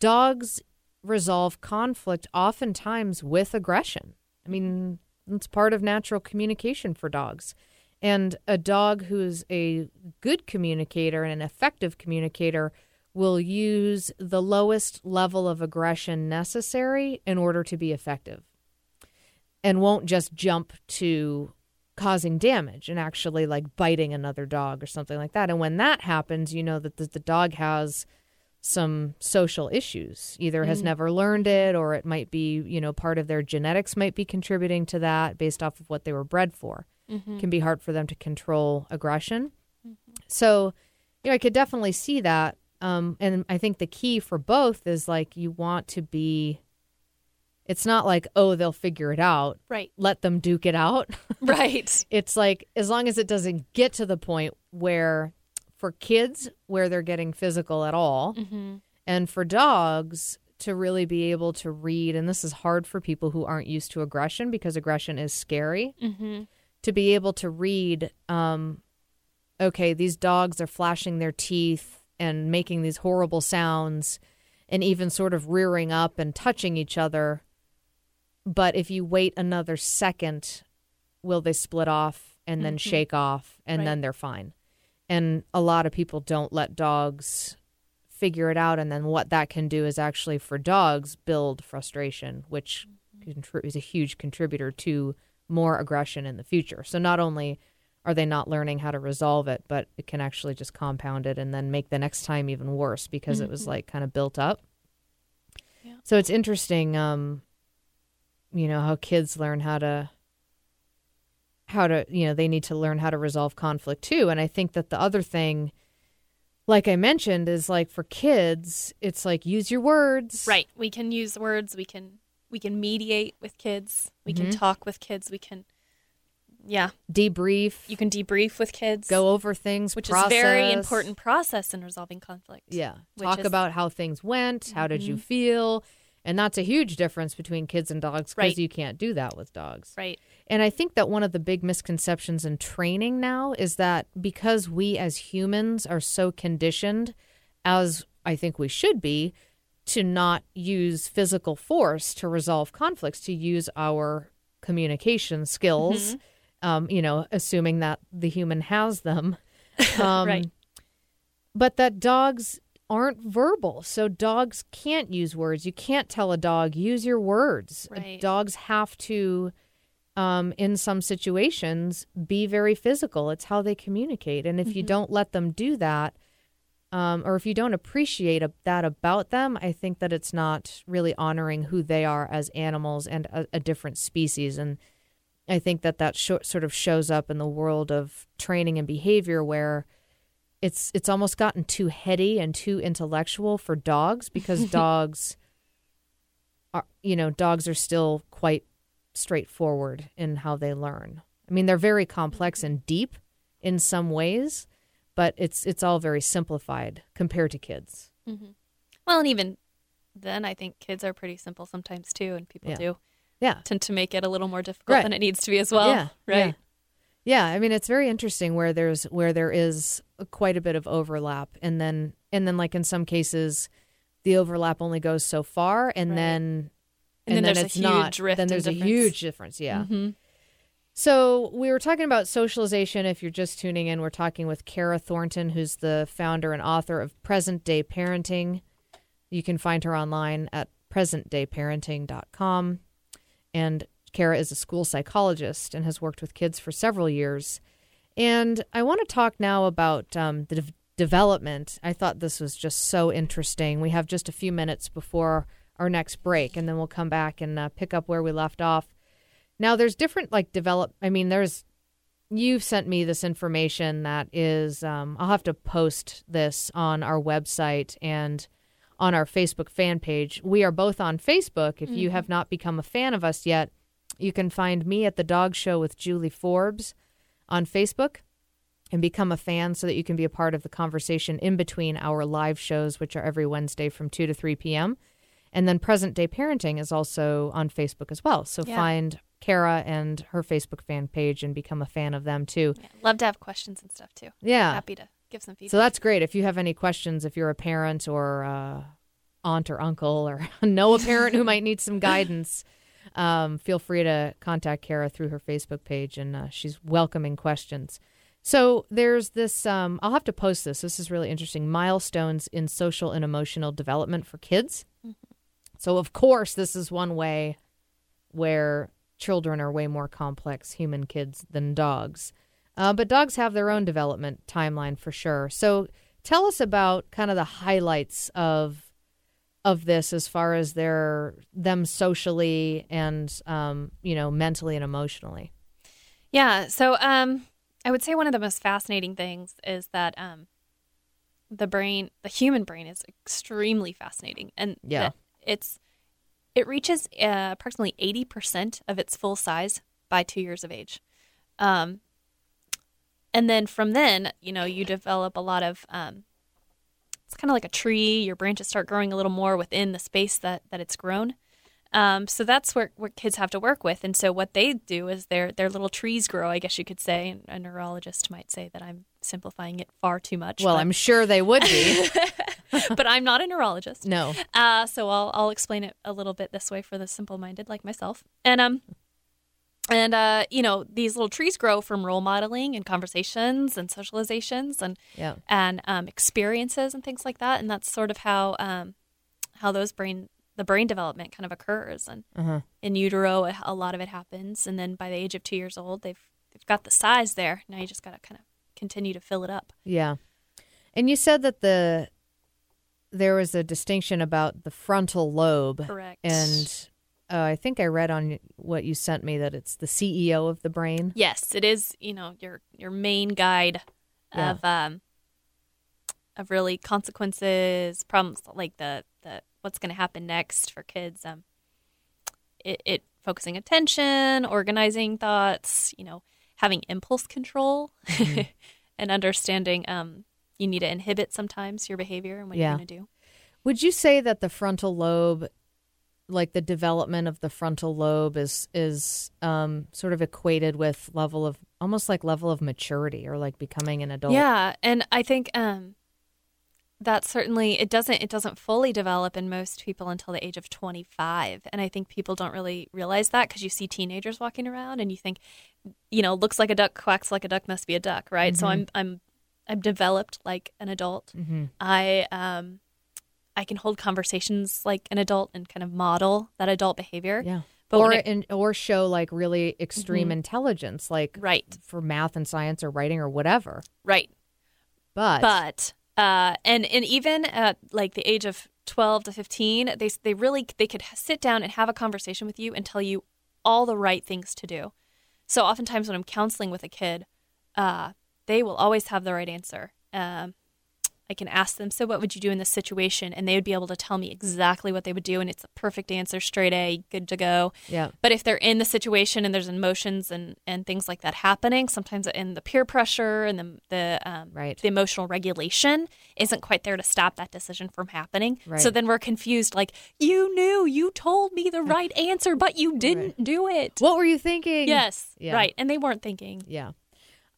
Dogs resolve conflict oftentimes with aggression i mean it's part of natural communication for dogs and a dog who's a good communicator and an effective communicator will use the lowest level of aggression necessary in order to be effective and won't just jump to causing damage and actually like biting another dog or something like that. And when that happens, you know that the, the dog has some social issues, either has mm. never learned it or it might be, you know, part of their genetics might be contributing to that based off of what they were bred for. It can be hard for them to control aggression. Mm-hmm. So, you know, I could definitely see that. Um, and I think the key for both is like you want to be, it's not like, oh, they'll figure it out. Right. Let them duke it out. Right. it's like, as long as it doesn't get to the point where, for kids, where they're getting physical at all, Mm-hmm. and for dogs, to really be able to read, and this is hard for people who aren't used to aggression because aggression is scary Mm-hmm. to be able to read um okay these dogs are flashing their teeth and making these horrible sounds and even sort of rearing up and touching each other but if you wait another second will they split off and then shake off and then they're fine and a lot of people don't let dogs figure it out and then what that can do is actually for dogs build frustration which is a huge contributor to more aggression in the future. So not only are they not learning how to resolve it but it can actually just compound it and then make the next time even worse because it was like kind of built up. Yeah. so it's interesting um you know how kids learn how to how to you know they need to learn how to resolve conflict too and i think that the other thing like i mentioned is like for kids it's like use your words Right. We can use words. We can we can mediate with kids. We can mm-hmm. talk with kids. We can yeah. debrief You can debrief with kids. go over things which is a very important process in resolving conflict. yeah talk is- about how things went how did you mm-hmm. feel and that's a huge difference between kids and dogs because Right. you can't do that with dogs Right. And I think that one of the big misconceptions in training now is that because we as humans are so conditioned, as I think we should be, to not use physical force to resolve conflicts, to use our communication skills, um, you know, assuming that the human has them. Um, Right. But that dogs aren't verbal. So dogs can't use words. You can't tell a dog, use your words. Right. Dogs have to um, in some situations be very physical. It's how they communicate. And if you don't let them do that, um, or if you don't appreciate a, that about them, I think that it's not really honoring who they are as animals and a, a different species. And I think that that sho- sort of shows up in the world of training and behavior where it's it's almost gotten too heady and too intellectual for dogs because dogs are you know dogs are still quite straightforward in how they learn. I mean they're very complex and deep in some ways, but it's it's all very simplified compared to kids. Mm-hmm. Well, and even then, I think kids are pretty simple sometimes too, and people Yeah. do Yeah. tend to make it a little more difficult Right. than it needs to be as well. yeah, Right. Yeah. Yeah, I mean it's very interesting where there's where there is quite a bit of overlap, and then and then like in some cases, the overlap only goes so far, and Right. then And then there's a it's not. huge rift Then and there's a difference. huge difference. Yeah. Mhm. So we were talking about socialization. If you're just tuning in, we're talking with Karah Thornton, who's the founder and author of Present Day Parenting. You can find her online at presentdayparenting.com. And Karah is a school psychologist and has worked with kids for several years. And I want to talk now about um, the de- development. I thought this was just so interesting. We have just a few minutes before our next break, and then we'll come back and uh, pick up where we left off. Now, there's different like develop. I mean, there's you've sent me this information that is. Um, I'll have to post this on our website and on our Facebook fan page. We are both on Facebook. If you have not become a fan of us yet, you can find me at the Dog Show with Julie Forbes on Facebook and become a fan so that you can be a part of the conversation in between our live shows, which are every Wednesday from 2 to 3 p.m. And then Present Day Parenting is also on Facebook as well. So Yeah. find Karah and her Facebook fan page and become a fan of them too. Yeah. Love to have questions and stuff too. Yeah. Happy to give some feedback. So that's great. If you have any questions, if you're a parent or uh, aunt or uncle or know a parent who might need some guidance, um, feel free to contact Karah through her Facebook page, and uh, she's welcoming questions. So there's this. Um, I'll have to post this. This is really interesting. Milestones in social and emotional development for kids. So of course, this is one way where children are way more complex human kids than dogs. Uh, but dogs have their own development timeline for sure. So tell us about kind of the highlights of of this as far as their them socially and um, you know mentally and emotionally. Yeah. So um, I would say one of the most fascinating things is that um, the brain, the human brain, is extremely fascinating, and Yeah. it's it reaches uh, approximately eighty percent of its full size by two years of age. Um, and then from then, you know, you develop a lot of. Um, it's kind of like a tree. Your branches start growing a little more within the space that that it's grown. Um, so that's where, what kids have to work with. And so what they do is their their little trees grow, I guess you could say. And a neurologist might say that I'm simplifying it far too much. Well, but, I'm sure they would be. but I'm not a neurologist. no. Uh, so I'll I'll explain it a little bit this way for the simple minded like myself. And um and uh, you know, these little trees grow from role modeling and conversations and socializations and Yeah. and um, experiences and things like that. And that's sort of how um, how those brain the brain development kind of occurs. And Uh-huh. in utero, a- a lot of it happens. And then by the age of two years old, they've they've got the size there. Now you just got to kind of continue to fill it up. Yeah. And you said that the there was a distinction about the frontal lobe. Correct. And uh, I think I read on what you sent me that it's the CEO of the brain. Yes, it is. You know, your your main guide Yeah. of um of really consequences, problems like the the what's going to happen next for kids. Um, it, it focusing attention, organizing thoughts. You know, having impulse control, and understanding. Um, you need to inhibit sometimes your behavior and what Yeah. you're going to do. Would you say that the frontal lobe, like the development of the frontal lobe, is is um, sort of equated with level of almost like level of maturity or like becoming an adult? Yeah, and I think um, that certainly it doesn't it doesn't fully develop in most people until the age of 25, and I think people don't really realize that because you see teenagers walking around and you think, you know, looks like a duck, quacks like a duck, must be a duck, right? So I'm I'm I'm developed like an adult. I um I can hold conversations like an adult and kind of model that adult behavior. Yeah. But or it- in, or show like really extreme intelligence, like Right. for math and science or writing or whatever. right. But, but uh, and and even at like the age of 12 to 15 they they really they could sit down and have a conversation with you and tell you all the right things to do so oftentimes when i'm counseling with a kid uh, they will always have the right answer um, i can ask them so what would you do in this situation and they would be able to tell me exactly what they would do and it's a perfect answer straight a good to go yeah, but if they're in the situation and there's emotions and, and things like that happening, sometimes in the peer pressure and the the um, Right. the emotional regulation isn't quite there to stop that decision from happening. Right. So then we're confused. Like you knew, you told me the right answer, but you didn't do it. what were you thinking? Yes, Yeah. right. And they weren't thinking. Yeah.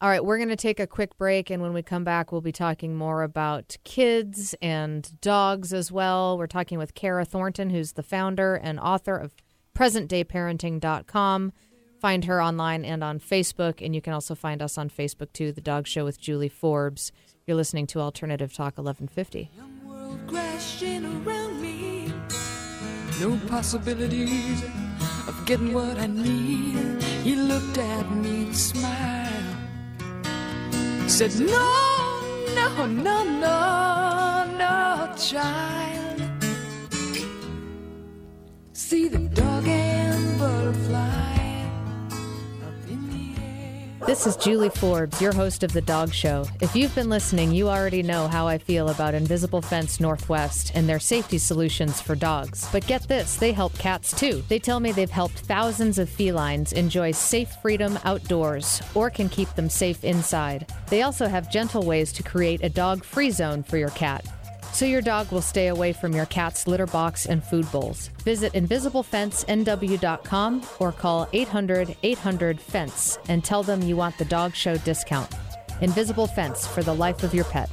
All right, we're going to take a quick break, and when we come back, we'll be talking more about kids and dogs as well. We're talking with Karah Thornton, who's the founder and author of PresentDayParenting.com. Find her online and on Facebook, and you can also find us on Facebook too, The Dog Show with Julie Forbes. You're listening to Alternative Talk 1150. world crashing around me. No possibilities of getting what I need. He looked at me and smiled. Said, No, no, no, no, no, child. See the This is Julie Forbes, your host of The Dog Show. If you've been listening, you already know how I feel about Invisible Fence Northwest and their safety solutions for dogs. But get this, they help cats too. They tell me they've helped thousands of felines enjoy safe freedom outdoors or can keep them safe inside. They also have gentle ways to create a dog free zone for your cat. So your dog will stay away from your cat's litter box and food bowls. Visit invisiblefencenw.com or call 800 800 FENCE and tell them you want the dog show discount. Invisible Fence for the life of your pet.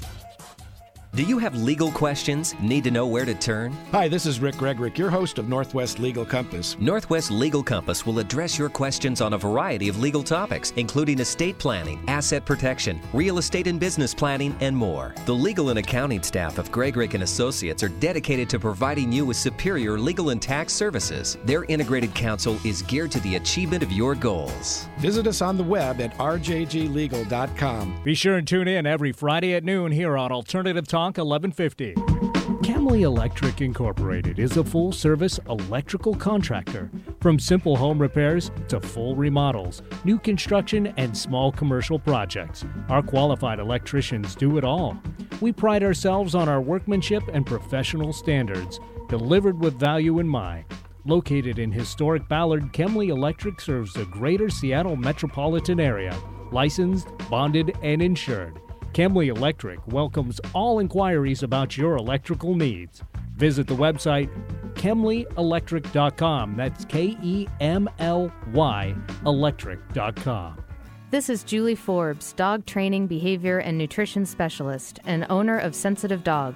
Do you have legal questions? Need to know where to turn? Hi, this is Rick Gregorick, your host of Northwest Legal Compass. Northwest Legal Compass will address your questions on a variety of legal topics, including estate planning, asset protection, real estate and business planning, and more. The legal and accounting staff of Gregorick and Associates are dedicated to providing you with superior legal and tax services. Their integrated counsel is geared to the achievement of your goals. Visit us on the web at rjglegal.com. Be sure and tune in every Friday at noon here on Alternative Talk 1150. Kemly Electric Incorporated is a full service electrical contractor. From simple home repairs to full remodels, new construction, and small commercial projects, our qualified electricians do it all. We pride ourselves on our workmanship and professional standards, delivered with value in mind. Located in historic Ballard, Kemly Electric serves the greater Seattle metropolitan area. Licensed, bonded, and insured. Kemly Electric welcomes all inquiries about your electrical needs. Visit the website kemlyelectric.com. That's K E M L Y electric.com. This is Julie Forbes, dog training, behavior, and nutrition specialist, and owner of Sensitive Dog,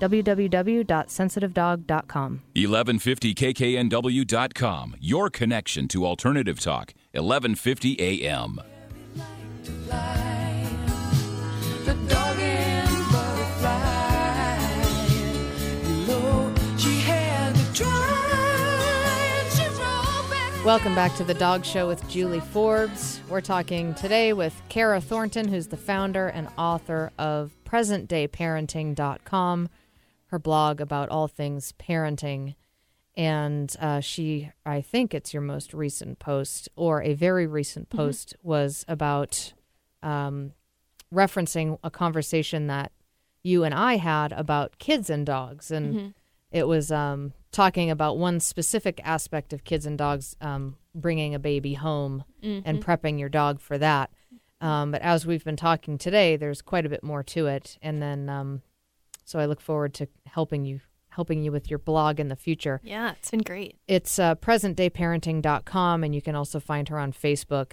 www.sensitivedog.com. 1150kknw.com. Your connection to alternative talk. 1150 AM. The dog and butterfly. Low, she had to try. and She rolled back. Welcome back to the Dog Show with Julie Forbes. We're talking today with Karah Thornton, who's the founder and author of PresentDayParenting.com, her blog about all things parenting. And uh, she, I think it's your most recent post, or a very recent post, was about um, referencing a conversation that you and I had about kids and dogs. And it was um, talking about one specific aspect of kids and dogs um, bringing a baby home and prepping your dog for that. Um, but as we've been talking today, there's quite a bit more to it. And then, um, so I look forward to helping you helping you with your blog in the future. Yeah, it's been great. It's uh, presentdayparenting.com, and you can also find her on Facebook.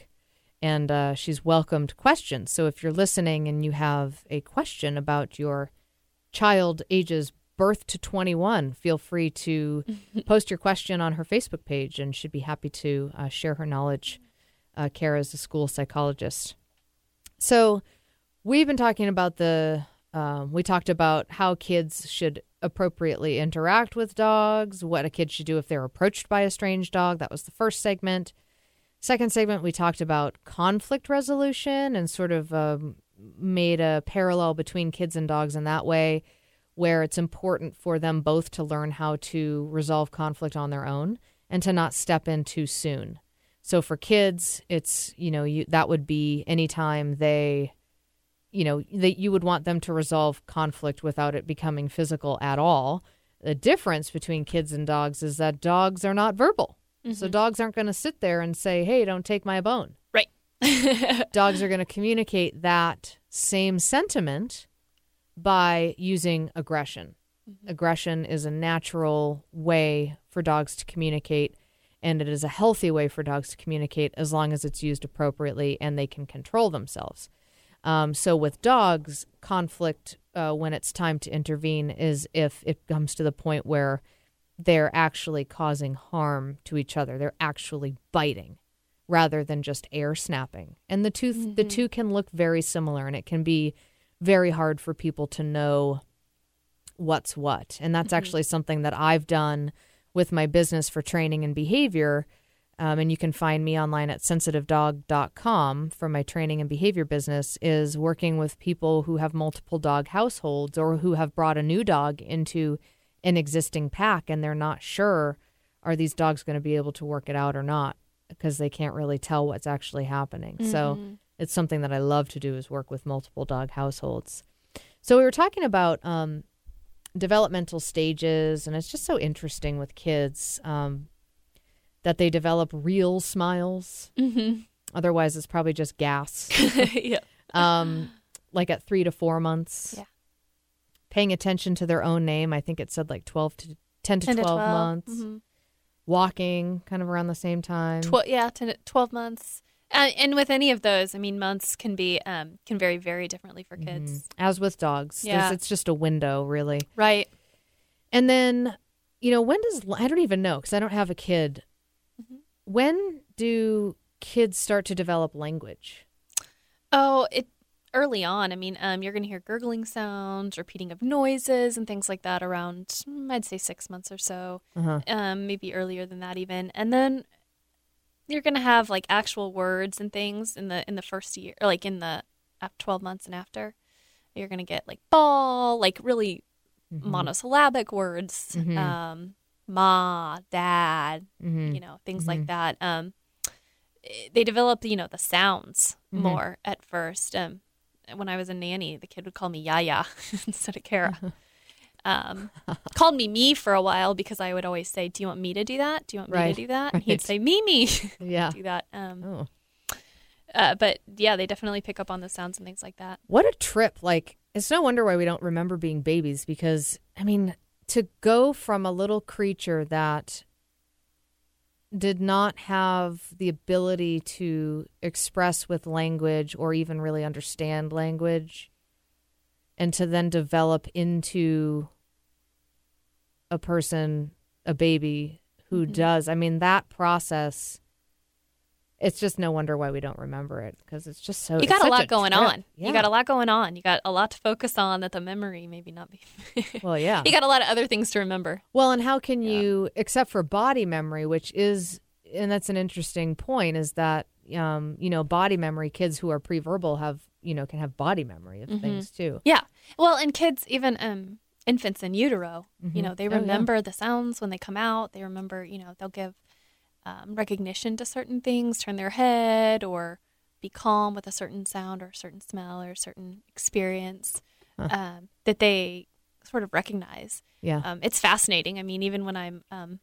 And uh, she's welcomed questions. So if you're listening and you have a question about your child ages birth to 21, feel free to post your question on her Facebook page, and she'd be happy to uh, share her knowledge. Uh, Karah is a school psychologist. So we've been talking about the. Um, we talked about how kids should appropriately interact with dogs, what a kid should do if they're approached by a strange dog. That was the first segment. Second segment, we talked about conflict resolution and sort of um, made a parallel between kids and dogs in that way, where it's important for them both to learn how to resolve conflict on their own and to not step in too soon. So for kids, it's you know you, that would be anytime they, you know, that you would want them to resolve conflict without it becoming physical at all. The difference between kids and dogs is that dogs are not verbal. So mm-hmm. dogs aren't going to sit there and say, "Hey, don't take my bone." Right. dogs are going to communicate that same sentiment by using aggression. Mm-hmm. Aggression is a natural way for dogs to communicate, and it is a healthy way for dogs to communicate as long as it's used appropriately and they can control themselves. Um, so, with dogs, conflict uh, when it's time to intervene is if it comes to the point where they're actually causing harm to each other. They're actually biting rather than just air snapping. And the 2 the two can look very similar and it can be very hard for people to know what's what. And that's actually something that I've done with my business for training and behavior. Um, and you can find me online at sensitivedog.com for my training and behavior business is working with people who have multiple dog households or who have brought a new dog into an existing pack and they're not sure are these dogs going to be able to work it out or not because they can't really tell what's actually happening. So it's something that I love to do is work with multiple dog households. So we were talking about um, developmental stages, and it's just so interesting with kids um, that they develop real smiles. Mm-hmm. Otherwise, it's probably just gas. yeah. um, like at three to four months. Yeah. Paying attention to their own name. I think it said like 12 to 10 to 10 12, to 12 months. mhm. Walking kind of around the same time. Tw- yeah, 10 to 12 months. Uh, and with any of those, I mean, months can be um, can vary very differently for kids. Mhm. As with dogs. There's- Yeah. It's just a window, really. Right. And then, you know, when does, I don't even know because I don't have a kid. Mm-hmm. When do kids start to develop language? Oh, it early on. I mean, um, you're going to hear gurgling sounds, repeating of noises, and things like that around, mm, I'd say, six months or so. Uh-huh. Um, maybe earlier than that even. And then you're going to have like actual words and things in the in the first year, or like in the 12 months and after. You're going to get like ball, like really monosyllabic words, Mhm. um, ma, dad, Mhm. you know, things Mhm. like that. Um, they develop, you know, the sounds Mhm. more at first. Um, when I was a nanny, the kid would call me Yaya instead of Karah. um, called me me for a while because I would always say, "Do you want me to do that? Do you want me Right, to do that?" And he'd say, "Mimi." Yeah. do that. Um, Oh. uh, but yeah, they definitely pick up on the sounds and things like that. What a trip. Like, it's no wonder why we don't remember being babies because, I mean, to go from a little creature that did not have the ability to express with language or even really understand language and to then develop into a person, a baby who mm-hmm. does. I mean, that process. It's just no wonder why we don't remember it because it's just so. you got a lot going trip. on. Yeah. You got a lot going on. You got a lot to focus on that the memory maybe not be. Well, yeah. you got a lot of other things to remember. Well, and how can you, except for body memory, which is, and that's an interesting point, is that, um, you know, body memory, kids who are pre-verbal have, you know, can have body memory of Mhm. things too. Yeah. Well, and kids, even um, infants in utero, you Mhm. know, they Oh, yeah. remember the sounds when they come out. They remember, you know, they'll give um, recognition to certain things, turn their head, or be calm with a certain sound or a certain smell or a certain experience Huh. um, that they sort of recognize. Yeah. Um, it's fascinating. I mean, even when I'm, um,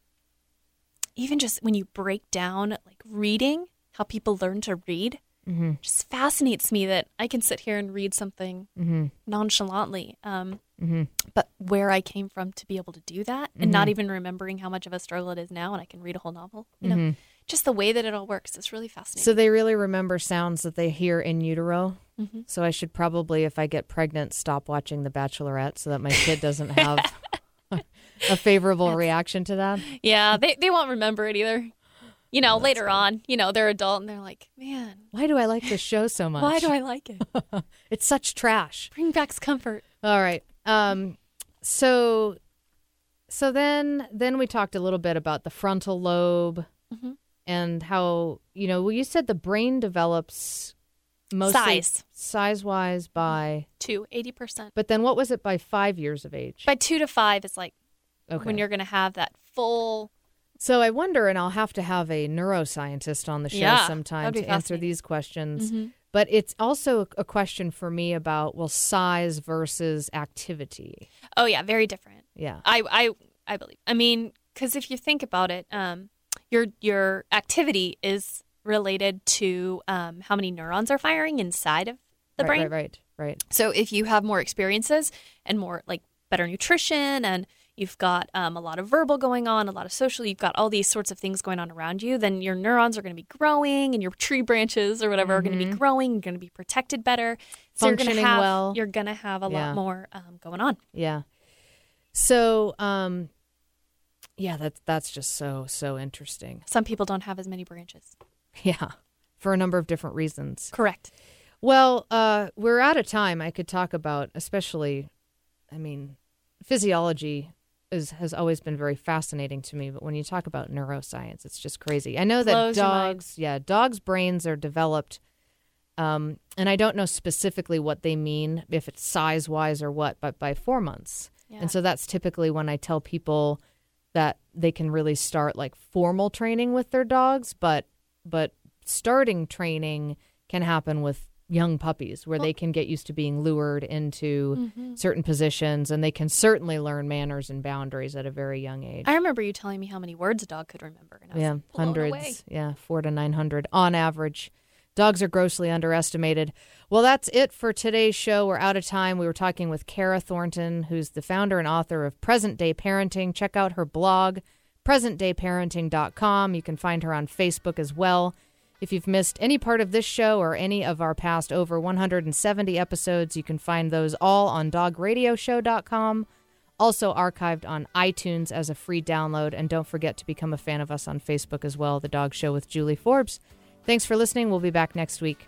even just when you break down like reading, how people learn to read, Mm-hmm. just fascinates me that I can sit here and read something Mm-hmm. nonchalantly. Um, Mm-hmm. but where I came from to be able to do that and not Mhm. even remembering how much of a struggle it is now, and I can read a whole novel. You know, Mhm. just the way that it all works is really fascinating. So they really remember sounds that they hear in utero. Mhm. So I should probably, if I get pregnant, stop watching The Bachelorette so that my kid doesn't have a favorable reaction to that. yeah, they they won't remember it either. You know, later on, you know, they're adult and they're like, man, Why do I like this show so much? why do I like it? it's such trash. Bring back comfort. All right. Um so so then then we talked a little bit about the frontal lobe Mhm. and how, you know, well you said the brain develops mostly Size. size-wise by Two, 80%. but then what was it by 5 years of age? By two to five is like Okay. when you're going to have that full. So I wonder, and I'll have to have a neuroscientist on the show Yeah, sometime to answer these questions. Mhm. But it's also a question for me about well, size versus activity. Oh, yeah, very different. Yeah. I I I believe. I mean, because if you think about it, um, your your activity is related to um, how many neurons are firing inside of the right, brain. Right, right, right. So if you have more experiences and more like better nutrition and you've got um, a lot of verbal going on, a lot of social, you've got all these sorts of things going on around you, then your neurons are going to be growing and your tree branches or whatever are going to be growing, you're going to be protected better. So you're Functioning going to have, well. You're going to have a Yeah. lot more um, going on. Yeah. So, um, yeah, that's that's just so so interesting. Some people don't have as many branches. Yeah, for a number of different reasons. Correct. Well, uh, we're out of time. I could talk about, especially, I mean, physiology is has always been very fascinating to me. But when you talk about neuroscience, it's just crazy. I know that Blows your mind. dogs, yeah, dogs' brains are developed, um, and I don't know specifically what they mean, if it's size wise or what, but by four months. Yeah. And so that's typically when I tell people that they can really start like formal training with their dogs, but but starting training can happen with young puppies where they can get used to being lured into mm-hmm. certain positions and they can certainly learn manners and boundaries at a very young age. I remember you telling me how many words a dog could remember. And I was yeah, like, hundreds. away. Yeah, four to 900 on average. Dogs are grossly underestimated. Well, that's it for today's show. We're out of time. We were talking with Karah Thornton, who's the founder and author of Present Day Parenting. Check out her blog, presentdayparenting.com. You can find her on Facebook as well. If you've missed any part of this show or any of our past over 170 episodes, you can find those all on dogradioshow.com, also archived on iTunes as a free download. And don't forget to become a fan of us on Facebook as well, The Dog Show with Julie Forbes. Thanks for listening. We'll be back next week.